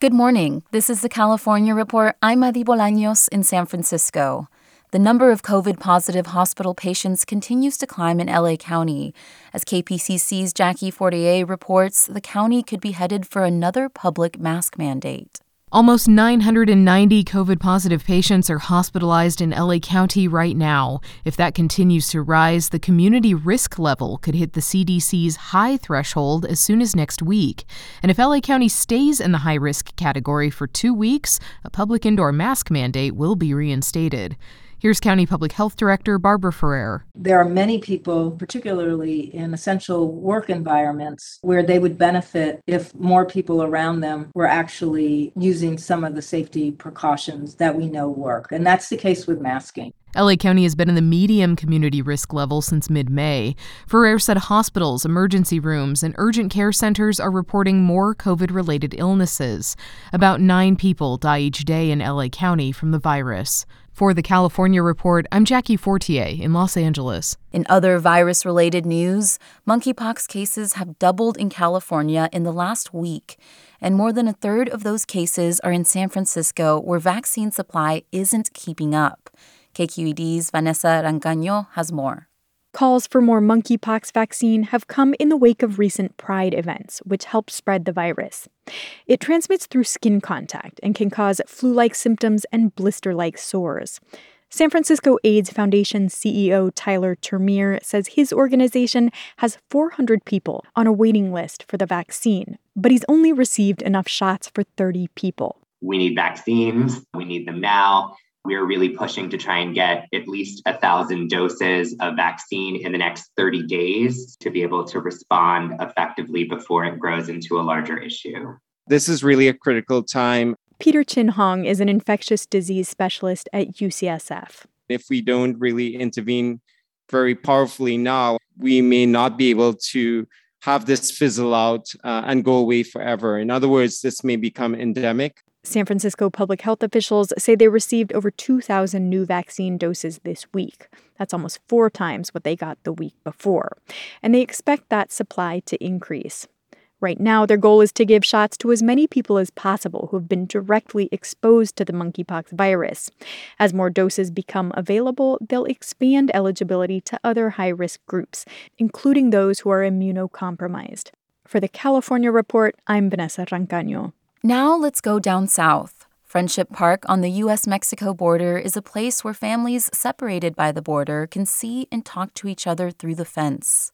Good morning. This is the California Report. I'm Madi Bolaños in San Francisco. The number of COVID positive hospital patients continues to climb in LA County. As KPCC's Jackie Fortier reports, the county could be headed for another public mask mandate. Almost 990 COVID positive patients are hospitalized in LA County right now. If that continues to rise, the community risk level could hit the CDC's high threshold as soon as next week. And if LA County stays in the high risk category for two weeks, a public indoor mask mandate will be reinstated. Here's County Public Health Director Barbara Ferrer. There are many people, particularly in essential work environments, where they would benefit if more people around them were actually using some of the safety precautions that we know work. And that's the case with masking. LA County has been in the medium community risk level since mid May. Ferrer said hospitals, emergency rooms, and urgent care centers are reporting more COVID related illnesses. About nine people die each day in LA County from the virus. For the California Report, I'm Jackie Fortier in Los Angeles. In other virus related news, monkeypox cases have doubled in California in the last week, and more than a third of those cases are in San Francisco, where vaccine supply isn't keeping up. KQED's Vanessa Rancaño has more. Calls for more monkeypox vaccine have come in the wake of recent Pride events, which help spread the virus. It transmits through skin contact and can cause flu like symptoms and blister like sores. San Francisco AIDS Foundation CEO Tyler Termeer says his organization has 400 people on a waiting list for the vaccine, but he's only received enough shots for 30 people. We need vaccines. We need them now we're really pushing to try and get at least a thousand doses of vaccine in the next 30 days to be able to respond effectively before it grows into a larger issue. This is really a critical time. Peter Chin Hong is an infectious disease specialist at UCSF. If we don't really intervene very powerfully now, we may not be able to have this fizzle out uh, and go away forever. In other words, this may become endemic. San Francisco public health officials say they received over 2,000 new vaccine doses this week. That's almost four times what they got the week before. And they expect that supply to increase. Right now, their goal is to give shots to as many people as possible who have been directly exposed to the monkeypox virus. As more doses become available, they'll expand eligibility to other high risk groups, including those who are immunocompromised. For the California Report, I'm Vanessa Rancaño. Now let's go down south. Friendship Park on the U.S. Mexico border is a place where families separated by the border can see and talk to each other through the fence.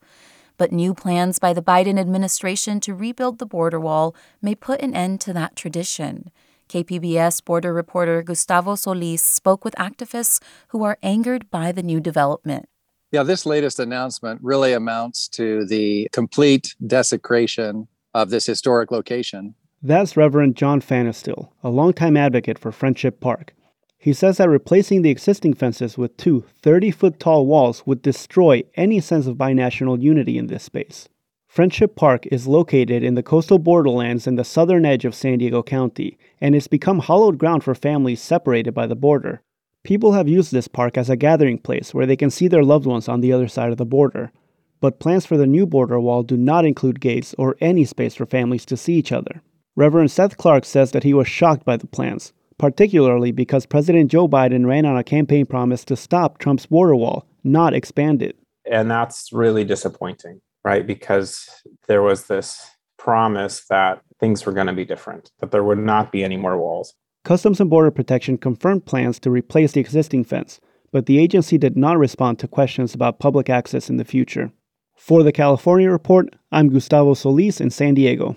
But new plans by the Biden administration to rebuild the border wall may put an end to that tradition. KPBS border reporter Gustavo Solis spoke with activists who are angered by the new development. Yeah, this latest announcement really amounts to the complete desecration of this historic location. That's Reverend John Fanestil, a longtime advocate for Friendship Park. He says that replacing the existing fences with two 30 foot tall walls would destroy any sense of binational unity in this space. Friendship Park is located in the coastal borderlands in the southern edge of San Diego County, and it's become hallowed ground for families separated by the border. People have used this park as a gathering place where they can see their loved ones on the other side of the border. But plans for the new border wall do not include gates or any space for families to see each other. Reverend Seth Clark says that he was shocked by the plans, particularly because President Joe Biden ran on a campaign promise to stop Trump's border wall, not expand it. And that's really disappointing, right? Because there was this promise that things were going to be different, that there would not be any more walls. Customs and Border Protection confirmed plans to replace the existing fence, but the agency did not respond to questions about public access in the future. For the California Report, I'm Gustavo Solis in San Diego.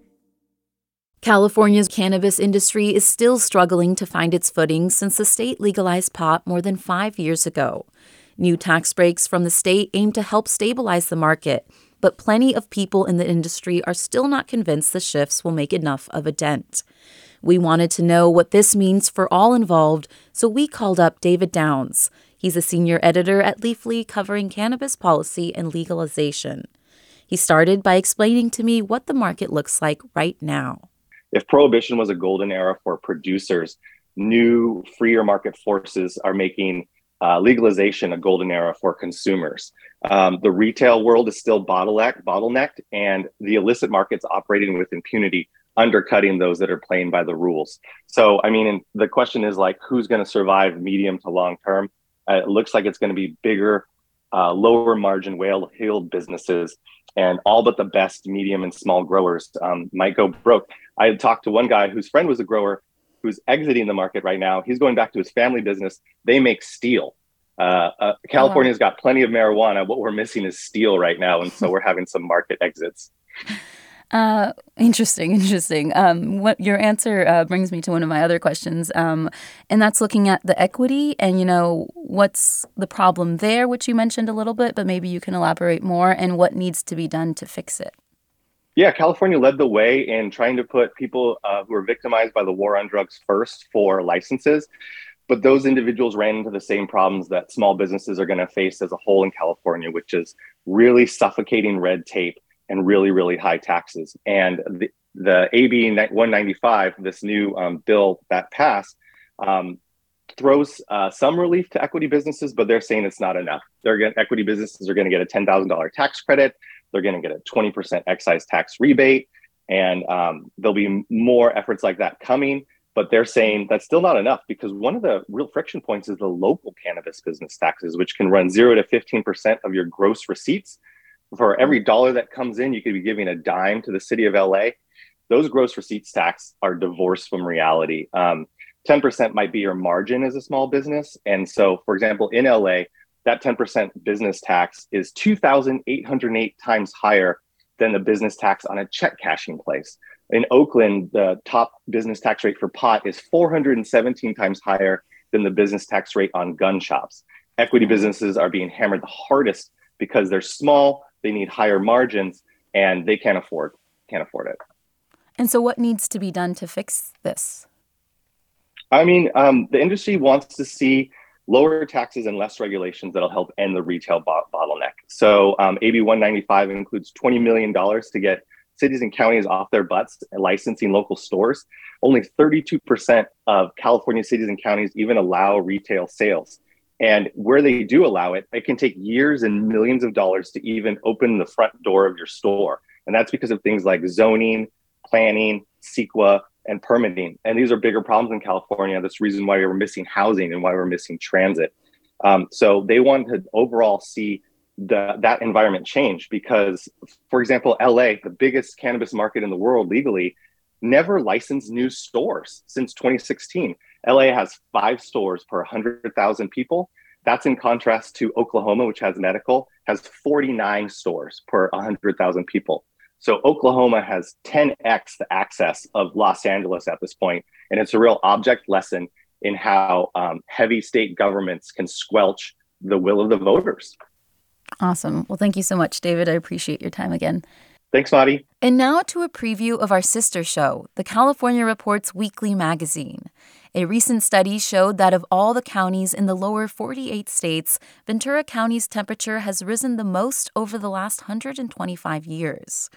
California's cannabis industry is still struggling to find its footing since the state legalized pot more than five years ago. New tax breaks from the state aim to help stabilize the market, but plenty of people in the industry are still not convinced the shifts will make enough of a dent. We wanted to know what this means for all involved, so we called up David Downs. He's a senior editor at Leafly covering cannabis policy and legalization. He started by explaining to me what the market looks like right now. If prohibition was a golden era for producers, new freer market forces are making uh, legalization a golden era for consumers. Um, the retail world is still bottleneck, bottlenecked, and the illicit markets operating with impunity undercutting those that are playing by the rules. So, I mean, the question is like, who's going to survive medium to long term? Uh, it looks like it's going to be bigger, uh, lower margin whale hill businesses, and all but the best medium and small growers um, might go broke. I had talked to one guy whose friend was a grower who's exiting the market right now. He's going back to his family business. They make steel. Uh, uh, California's got plenty of marijuana. What we're missing is steel right now, and so we're having some market exits. Uh, interesting, interesting. Um, what your answer uh, brings me to one of my other questions, um, and that's looking at the equity and you know what's the problem there, which you mentioned a little bit, but maybe you can elaborate more and what needs to be done to fix it. Yeah, California led the way in trying to put people uh, who were victimized by the war on drugs first for licenses. But those individuals ran into the same problems that small businesses are going to face as a whole in California, which is really suffocating red tape and really, really high taxes. And the, the AB 195, this new um, bill that passed, um, throws uh, some relief to equity businesses, but they're saying it's not enough. They're getting, equity businesses are going to get a $10,000 tax credit. They're going to get a 20% excise tax rebate. And um, there'll be more efforts like that coming. But they're saying that's still not enough because one of the real friction points is the local cannabis business taxes, which can run zero to 15% of your gross receipts for every dollar that comes in, you could be giving a dime to the city of LA. Those gross receipts tax are divorced from reality. Um, 10% might be your margin as a small business. And so, for example, in LA, that 10% business tax is 2,808 times higher than the business tax on a check cashing place. In Oakland, the top business tax rate for pot is 417 times higher than the business tax rate on gun shops. Equity businesses are being hammered the hardest because they're small, they need higher margins and they can't afford can't afford it and so what needs to be done to fix this i mean um, the industry wants to see lower taxes and less regulations that'll help end the retail bo- bottleneck so um, ab 195 includes $20 million to get cities and counties off their butts licensing local stores. Only 32% of California cities and counties even allow retail sales. And where they do allow it, it can take years and millions of dollars to even open the front door of your store. And that's because of things like zoning, planning, CEQA, and permitting. And these are bigger problems in California. That's the reason why we're missing housing and why we're missing transit. Um, so they want to overall see the, that environment change because, for example, LA, the biggest cannabis market in the world legally, never licensed new stores since 2016. LA has five stores per 100,000 people. That's in contrast to Oklahoma, which has medical, has 49 stores per 100,000 people. So Oklahoma has 10x the access of Los Angeles at this point, and it's a real object lesson in how um, heavy state governments can squelch the will of the voters. Awesome. Well, thank you so much, David. I appreciate your time again. Thanks, Maddie. And now to a preview of our sister show, the California Reports Weekly Magazine. A recent study showed that of all the counties in the lower 48 states, Ventura County's temperature has risen the most over the last 125 years.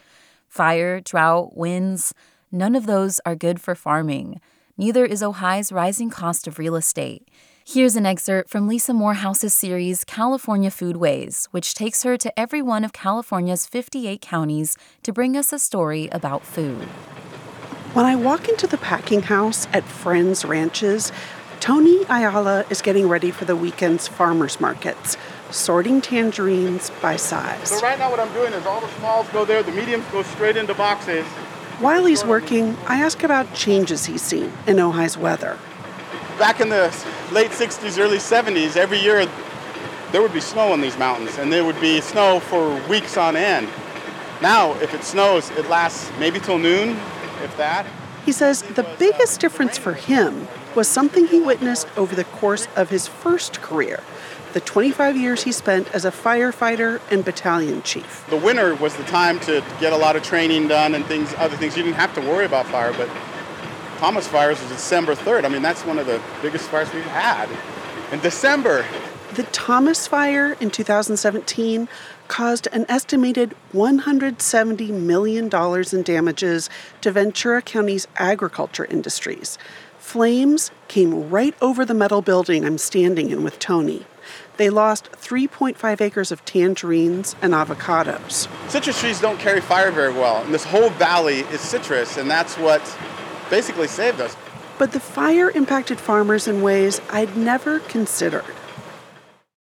Fire, drought, winds, none of those are good for farming. Neither is Ojai's rising cost of real estate. Here's an excerpt from Lisa Morehouse's series California Foodways, which takes her to every one of California's 58 counties to bring us a story about food. When I walk into the packing house at Friends Ranches, Tony Ayala is getting ready for the weekend's farmers markets, sorting tangerines by size. So right now what I'm doing is all the smalls go there, the mediums go straight into boxes. While he's working, I ask about changes he's seen in Ojai's weather back in the late 60s, early 70s, every year there would be snow in these mountains, and there would be snow for weeks on end. Now, if it snows, it lasts maybe till noon, if that. He says the biggest difference for him was something he witnessed over the course of his first career the 25 years he spent as a firefighter and battalion chief. The winter was the time to get a lot of training done and things, other things. You didn't have to worry about fire, but Thomas fires was December 3rd. I mean, that's one of the biggest fires we've had in December. The Thomas fire in 2017 caused an estimated $170 million in damages to Ventura County's agriculture industries. Flames came right over the metal building I'm standing in with Tony. They lost 3.5 acres of tangerines and avocados. Citrus trees don't carry fire very well, and this whole valley is citrus, and that's what basically saved us. But the fire impacted farmers in ways I'd never considered.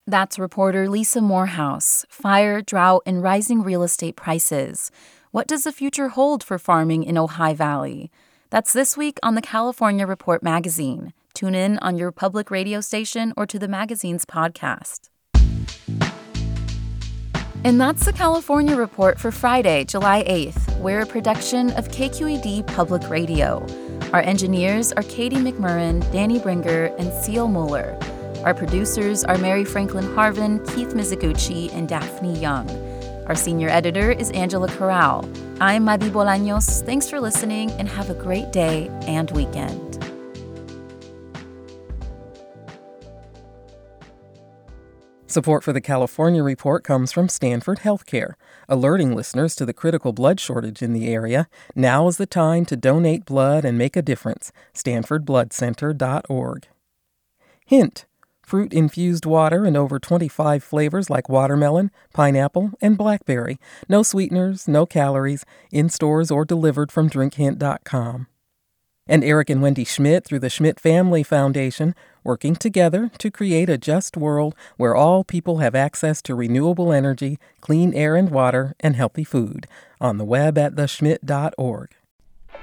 That's reporter Lisa Morehouse. Fire, drought, and rising real estate prices. What does the future hold for farming in Ojai Valley? That's this week on the California Report magazine. Tune in on your public radio station or to the magazine's podcast. And that's the California Report for Friday, July 8th. We're a production of KQED Public Radio. Our engineers are Katie McMurran, Danny Bringer, and Seal Mueller. Our producers are Mary Franklin Harvin, Keith Mizuguchi, and Daphne Young. Our senior editor is Angela Corral. I'm Madi Bolaños. Thanks for listening and have a great day and weekend. Support for the California Report comes from Stanford Healthcare, alerting listeners to the critical blood shortage in the area. Now is the time to donate blood and make a difference. StanfordBloodCenter.org. Hint fruit infused water in over 25 flavors like watermelon, pineapple, and blackberry. No sweeteners, no calories, in stores or delivered from drinkhint.com and Eric and Wendy Schmidt through the Schmidt Family Foundation, working together to create a just world where all people have access to renewable energy, clean air and water, and healthy food. On the web at theschmidt.org.